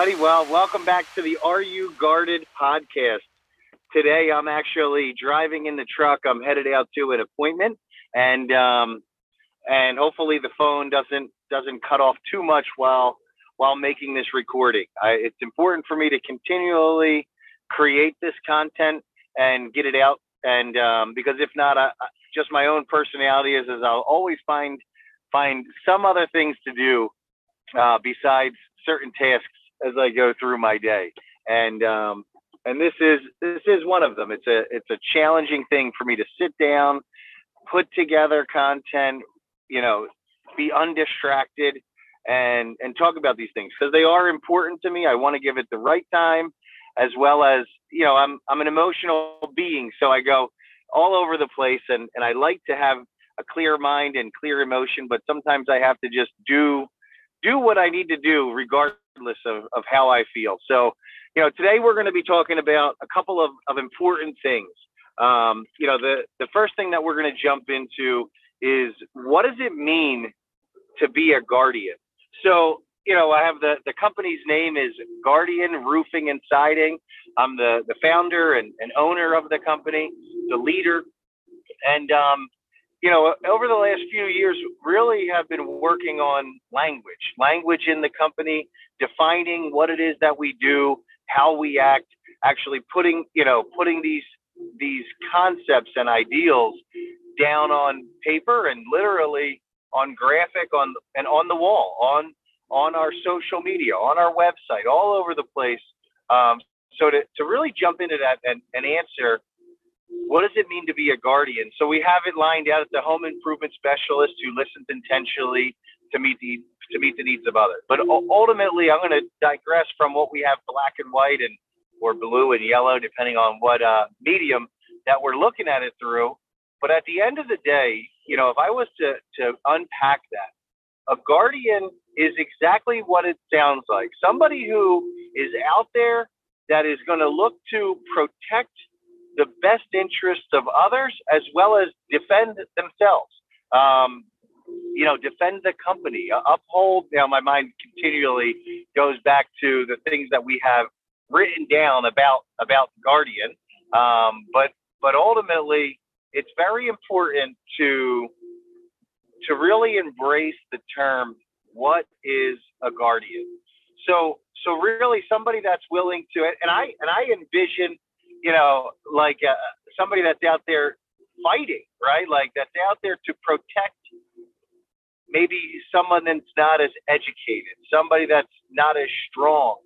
everybody. Well, welcome back to the Are You Guarded podcast. Today, I'm actually driving in the truck. I'm headed out to an appointment, and um, and hopefully the phone doesn't doesn't cut off too much while while making this recording. I, it's important for me to continually create this content and get it out, and um, because if not, I, just my own personality is, is I'll always find find some other things to do uh, besides certain tasks as I go through my day. And um, and this is this is one of them. It's a it's a challenging thing for me to sit down, put together content, you know, be undistracted and and talk about these things because they are important to me. I want to give it the right time as well as, you know, I'm I'm an emotional being, so I go all over the place and and I like to have a clear mind and clear emotion, but sometimes I have to just do do what I need to do regardless of, of how I feel. So, you know, today we're going to be talking about a couple of, of important things. Um, you know, the, the first thing that we're going to jump into is what does it mean to be a guardian? So, you know, I have the, the company's name is Guardian Roofing and Siding. I'm the, the founder and, and owner of the company, the leader. And, um, you know, over the last few years, really have been working on language, language in the company, defining what it is that we do, how we act, actually putting, you know, putting these these concepts and ideals down on paper and literally on graphic on and on the wall, on on our social media, on our website, all over the place. Um, so to, to really jump into that and, and answer what does it mean to be a guardian? So we have it lined out as the home improvement specialist who listens intentionally to meet the to meet the needs of others. But ultimately, I'm going to digress from what we have black and white and or blue and yellow, depending on what uh, medium that we're looking at it through. But at the end of the day, you know, if I was to to unpack that, a guardian is exactly what it sounds like. Somebody who is out there that is going to look to protect the best interests of others as well as defend themselves. Um, you know, defend the company, uh, uphold. You know, my mind continually goes back to the things that we have written down about about Guardian. Um, but but ultimately, it's very important to to really embrace the term what is a guardian. So so really somebody that's willing to and I and I envision you know, like uh, somebody that's out there fighting, right? Like that's out there to protect maybe someone that's not as educated, somebody that's not as strong,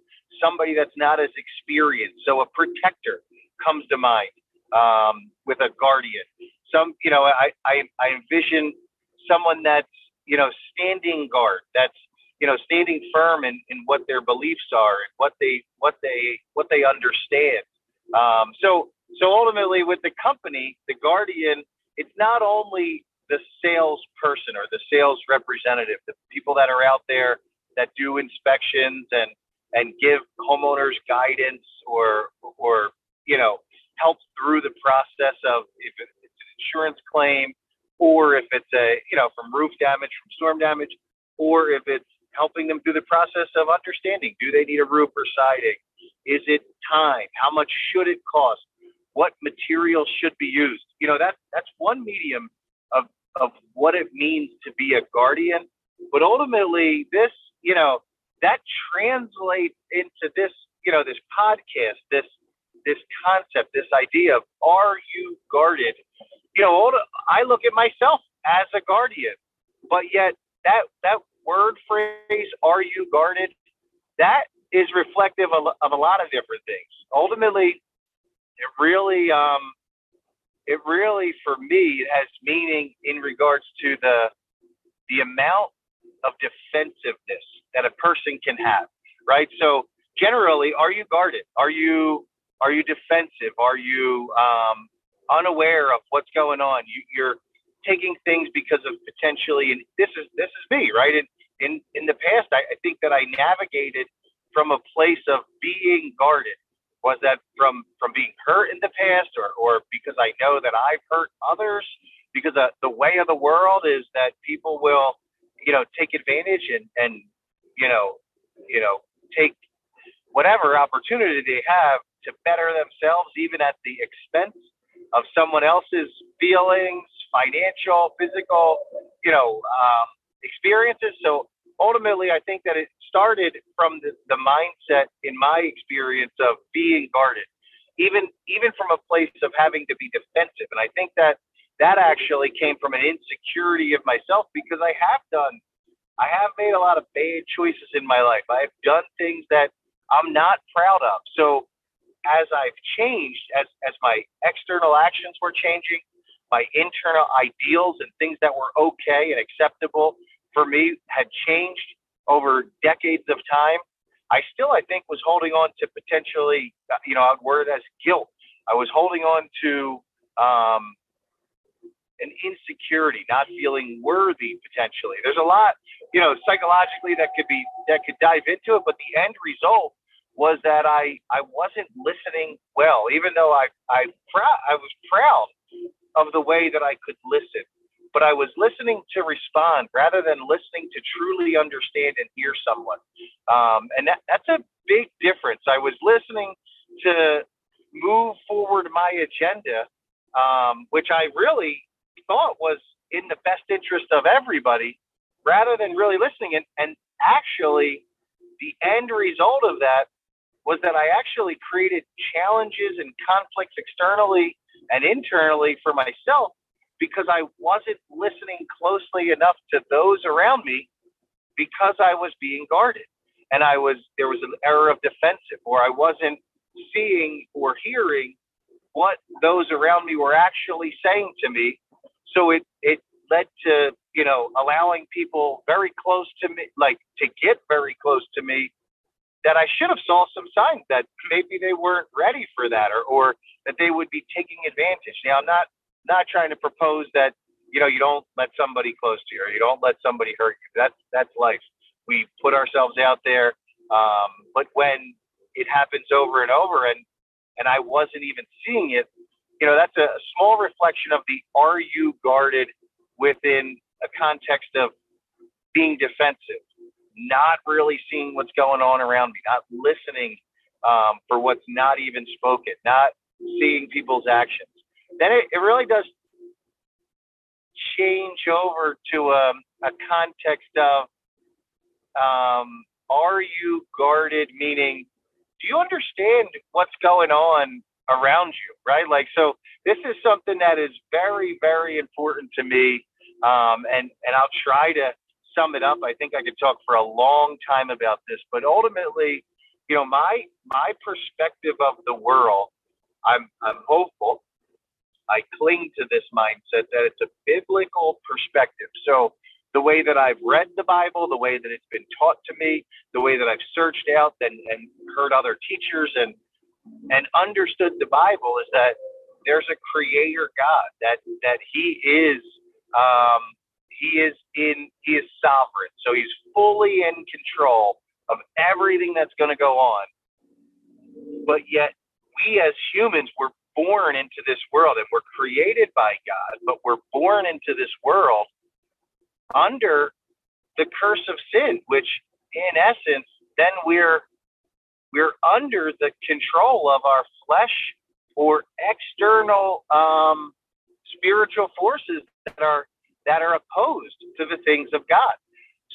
somebody that's not as experienced. So a protector comes to mind um, with a guardian. Some, you know, I, I, I envision someone that's, you know, standing guard, that's, you know, standing firm in, in what their beliefs are and what they, what they, what they understand. Um, so, so ultimately, with the company, the Guardian, it's not only the salesperson or the sales representative, the people that are out there that do inspections and and give homeowners guidance or or you know help through the process of if it's an insurance claim or if it's a you know from roof damage from storm damage or if it's helping them through the process of understanding do they need a roof or siding is it time? How much should it cost? What materials should be used? You know, that that's one medium of of what it means to be a guardian. But ultimately, this, you know, that translates into this, you know, this podcast, this this concept, this idea of are you guarded? You know, I look at myself as a guardian, but yet that that word phrase, are you guarded? That is reflective of, of a lot of different things. Ultimately, it really, um, it really for me has meaning in regards to the the amount of defensiveness that a person can have, right? So generally, are you guarded? Are you are you defensive? Are you um, unaware of what's going on? You, you're taking things because of potentially, and this is this is me, right? In in in the past, I, I think that I navigated from a place of being guarded? Was that from from being hurt in the past, or or because I know that I've hurt others? Because the, the way of the world is that people will, you know, take advantage and and you know, you know, take whatever opportunity they have to better themselves, even at the expense of someone else's feelings, financial, physical, you know, um, experiences. So ultimately, I think that it started from the, the mindset, in my experience, of being guarded, even even from a place of having to be defensive. And I think that that actually came from an insecurity of myself because I have done, I have made a lot of bad choices in my life. I've done things that I'm not proud of. So as I've changed, as as my external actions were changing, my internal ideals and things that were okay and acceptable for me had changed over decades of time. I still, I think, was holding on to potentially, you know, I'd word it as guilt. I was holding on to um, an insecurity, not feeling worthy potentially. There's a lot, you know, psychologically that could be that could dive into it, but the end result was that I I wasn't listening well, even though I I proud I was proud of the way that I could listen, but I was listening to respond rather than listening to truly understand and hear someone, um, and that that's a big difference. I was listening to move forward my agenda, um, which I really thought was in the best interest of everybody, rather than really listening and and actually the end result of that was that I actually created challenges and conflicts externally and internally for myself because I wasn't listening closely enough to those around me because I was being guarded. And I was there was an error of defensive or I wasn't seeing or hearing what those around me were actually saying to me. So it it led to, you know, allowing people very close to me like to get very close to me that I should have saw some signs that maybe they weren't ready for that or, or that they would be taking advantage. Now I'm not not trying to propose that you know you don't let somebody close to you or you don't let somebody hurt you. That's that's life. We put ourselves out there, um, but when it happens over and over and and I wasn't even seeing it, you know that's a, small reflection of the are you guarded within a context of being defensive not really seeing what's going on around me, not listening um, for what's not even spoken, not seeing people's actions, then it, it really does change over to um, a context of um, are you guarded, meaning do you understand what's going on around you, right? Like, so this is something that is very, very important to me. Um, and, and I'll try to sum it up, I think I could talk for a long time about this. But ultimately, you know, my my perspective of the world, I'm I'm hopeful. I cling to this mindset that it's a biblical perspective. So the way that I've read the Bible, the way that it's been taught to me, the way that I've searched out and, and heard other teachers and and understood the Bible is that there's a creator God, that that He is um, he is in he is sovereign. So he's fully in control of everything that's going to go on. But yet we as humans were born into this world and we're created by God, but we're born into this world under the curse of sin, which in essence then we're we're under the control of our flesh or external um, spiritual forces that are that are opposed to the things of God.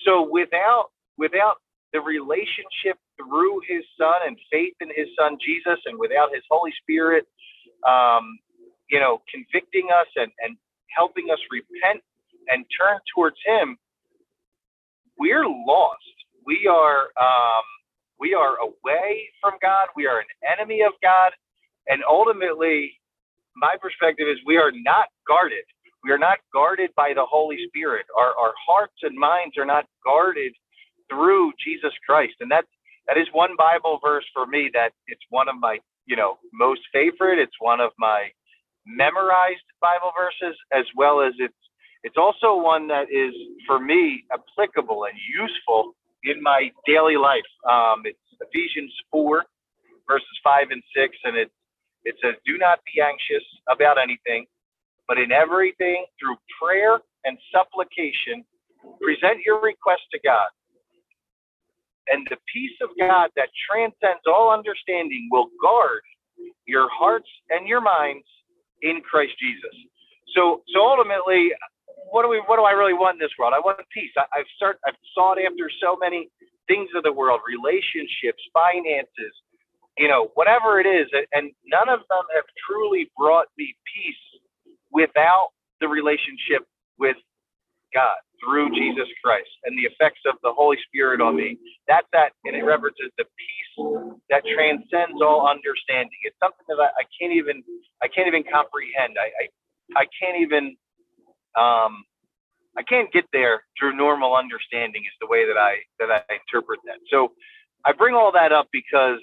So without without the relationship through His Son and faith in His Son Jesus, and without His Holy Spirit, um, you know, convicting us and, and helping us repent and turn towards Him, we're lost. We are um, we are away from God. We are an enemy of God, and ultimately, my perspective is we are not guarded we are not guarded by the Holy Spirit. Our, our hearts and minds are not guarded through Jesus Christ. And that that is one Bible verse for me that it's one of my, you know, most favorite. It's one of my memorized Bible verses, as well as it's it's also one that is for me applicable and useful in my daily life. Um, it's Ephesians four, verses five and six, and it it says, "Do not be anxious about anything." But in everything, through prayer and supplication, present your request to God. And the peace of God that transcends all understanding will guard your hearts and your minds in Christ Jesus. So, so ultimately, what do we? What do I really want in this world? I want peace. I, I've start. I've sought after so many things of the world, relationships, finances, you know, whatever it is, and none of them have truly brought me peace without the relationship with God through Jesus Christ and the effects of the Holy Spirit on me. That's that, and it references the peace that transcends all understanding. It's something that I, I can't even, I can't even comprehend. I, I, I can't even, um, I can't get there through normal understanding. Is the way that I that I interpret that. So, I bring all that up because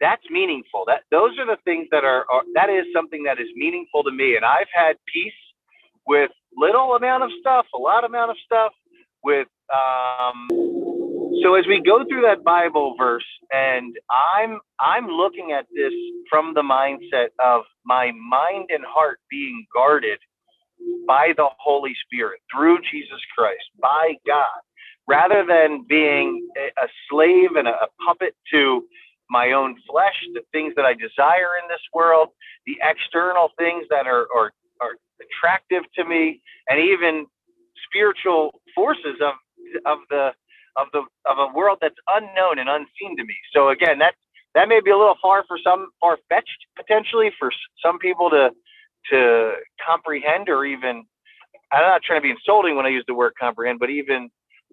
that's meaningful. That those are the things that are, are that is something that is meaningful to me, and I've had peace with little amount of stuff, a lot amount of stuff with um so as we go through that Bible verse and I'm I'm looking at this from the mindset of my mind and heart being guarded by the Holy Spirit through Jesus Christ, by God, rather than being a, slave and a puppet to my own flesh, the things that I desire in this world, the external things that are, are are attractive to me, and even spiritual forces of of the of the of a world that's unknown and unseen to me. So again, that that may be a little far for some, far fetched potentially for some people to to comprehend or even. I'm not trying to be insulting when I use the word comprehend, but even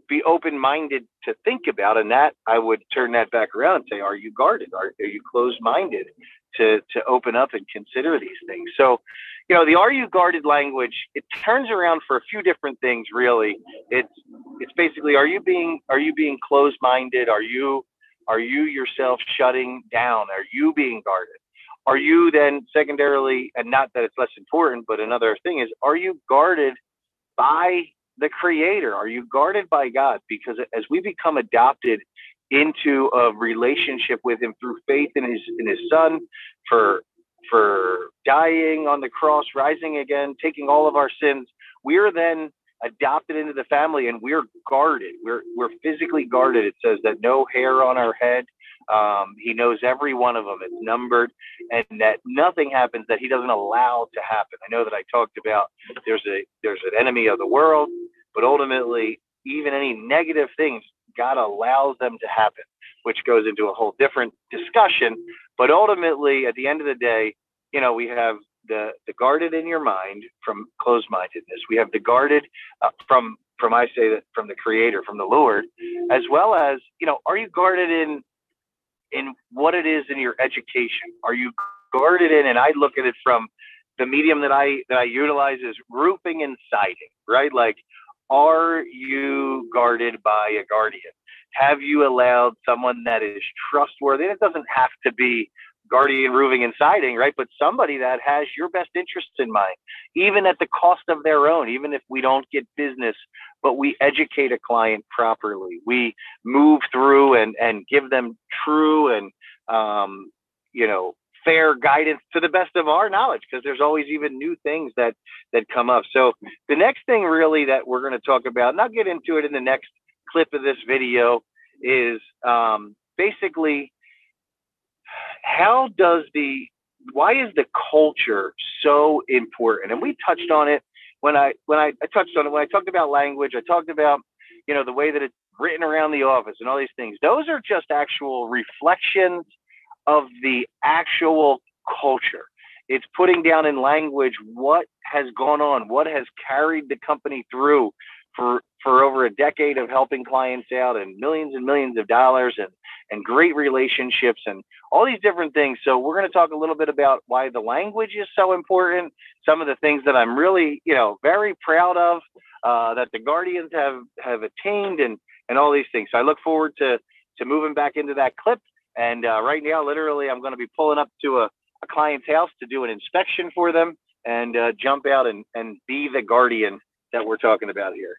be open minded to think about. And that I would turn that back around and say, are you guarded? Are, are you closed minded to to open up and consider these things? So you know the are you guarded language it turns around for a few different things really. It's it's basically are you being are you being closed minded are you are you yourself shutting down? Are you being guarded? Are you then secondarily and not that it's less important but another thing is are you guarded by the creator? Are you guarded by god? Because as we become adopted into a relationship with him through faith in his in his son for for dying on the cross, rising again, taking all of our sins, we're then adopted into the family and we're guarded. We're we're physically guarded. It says that no hair on our head. Um, he knows every one of them. It's numbered, and that nothing happens that he doesn't allow to happen. I know that I talked about there's a there's an enemy of the world, but ultimately, even any negative things, God allows them to happen, which goes into a whole different discussion. But ultimately, at the end of the day, you know, we have the the guarded in your mind from closed mindedness. We have the guarded uh, from from I say that from the Creator, from the Lord, as well as you know, are you guarded in in what it is in your education? Are you guarded in? And I look at it from the medium that I that I utilize is roofing and siding, right? Like, are you guarded by a guardian? have you allowed someone that is trustworthy? And it doesn't have to be guardian roofing and siding, right? But somebody that has your best interests in mind, even at the cost of their own, even if we don't get business, but we educate a client properly. We move through and, and give them true and, um, you know, fair guidance to the best of our knowledge because there's always even new things that that come up so the next thing really that we're going to talk about and i'll get into it in the next clip of this video is um, basically how does the why is the culture so important? And we touched on it when I when I, I touched on it when I talked about language. I talked about you know the way that it's written around the office and all these things. Those are just actual reflections of the actual culture. It's putting down in language what has gone on, what has carried the company through for for over a decade of helping clients out and millions and millions of dollars and and great relationships and all these different things. So we're going to talk a little bit about why the language is so important. Some of the things that I'm really, you know, very proud of uh, that the Guardians have have attained and and all these things. So I look forward to to moving back into that clip. And uh, right now, literally, I'm going to be pulling up to a, a client's house to do an inspection for them and uh, jump out and, and be the guardian that we're talking about here.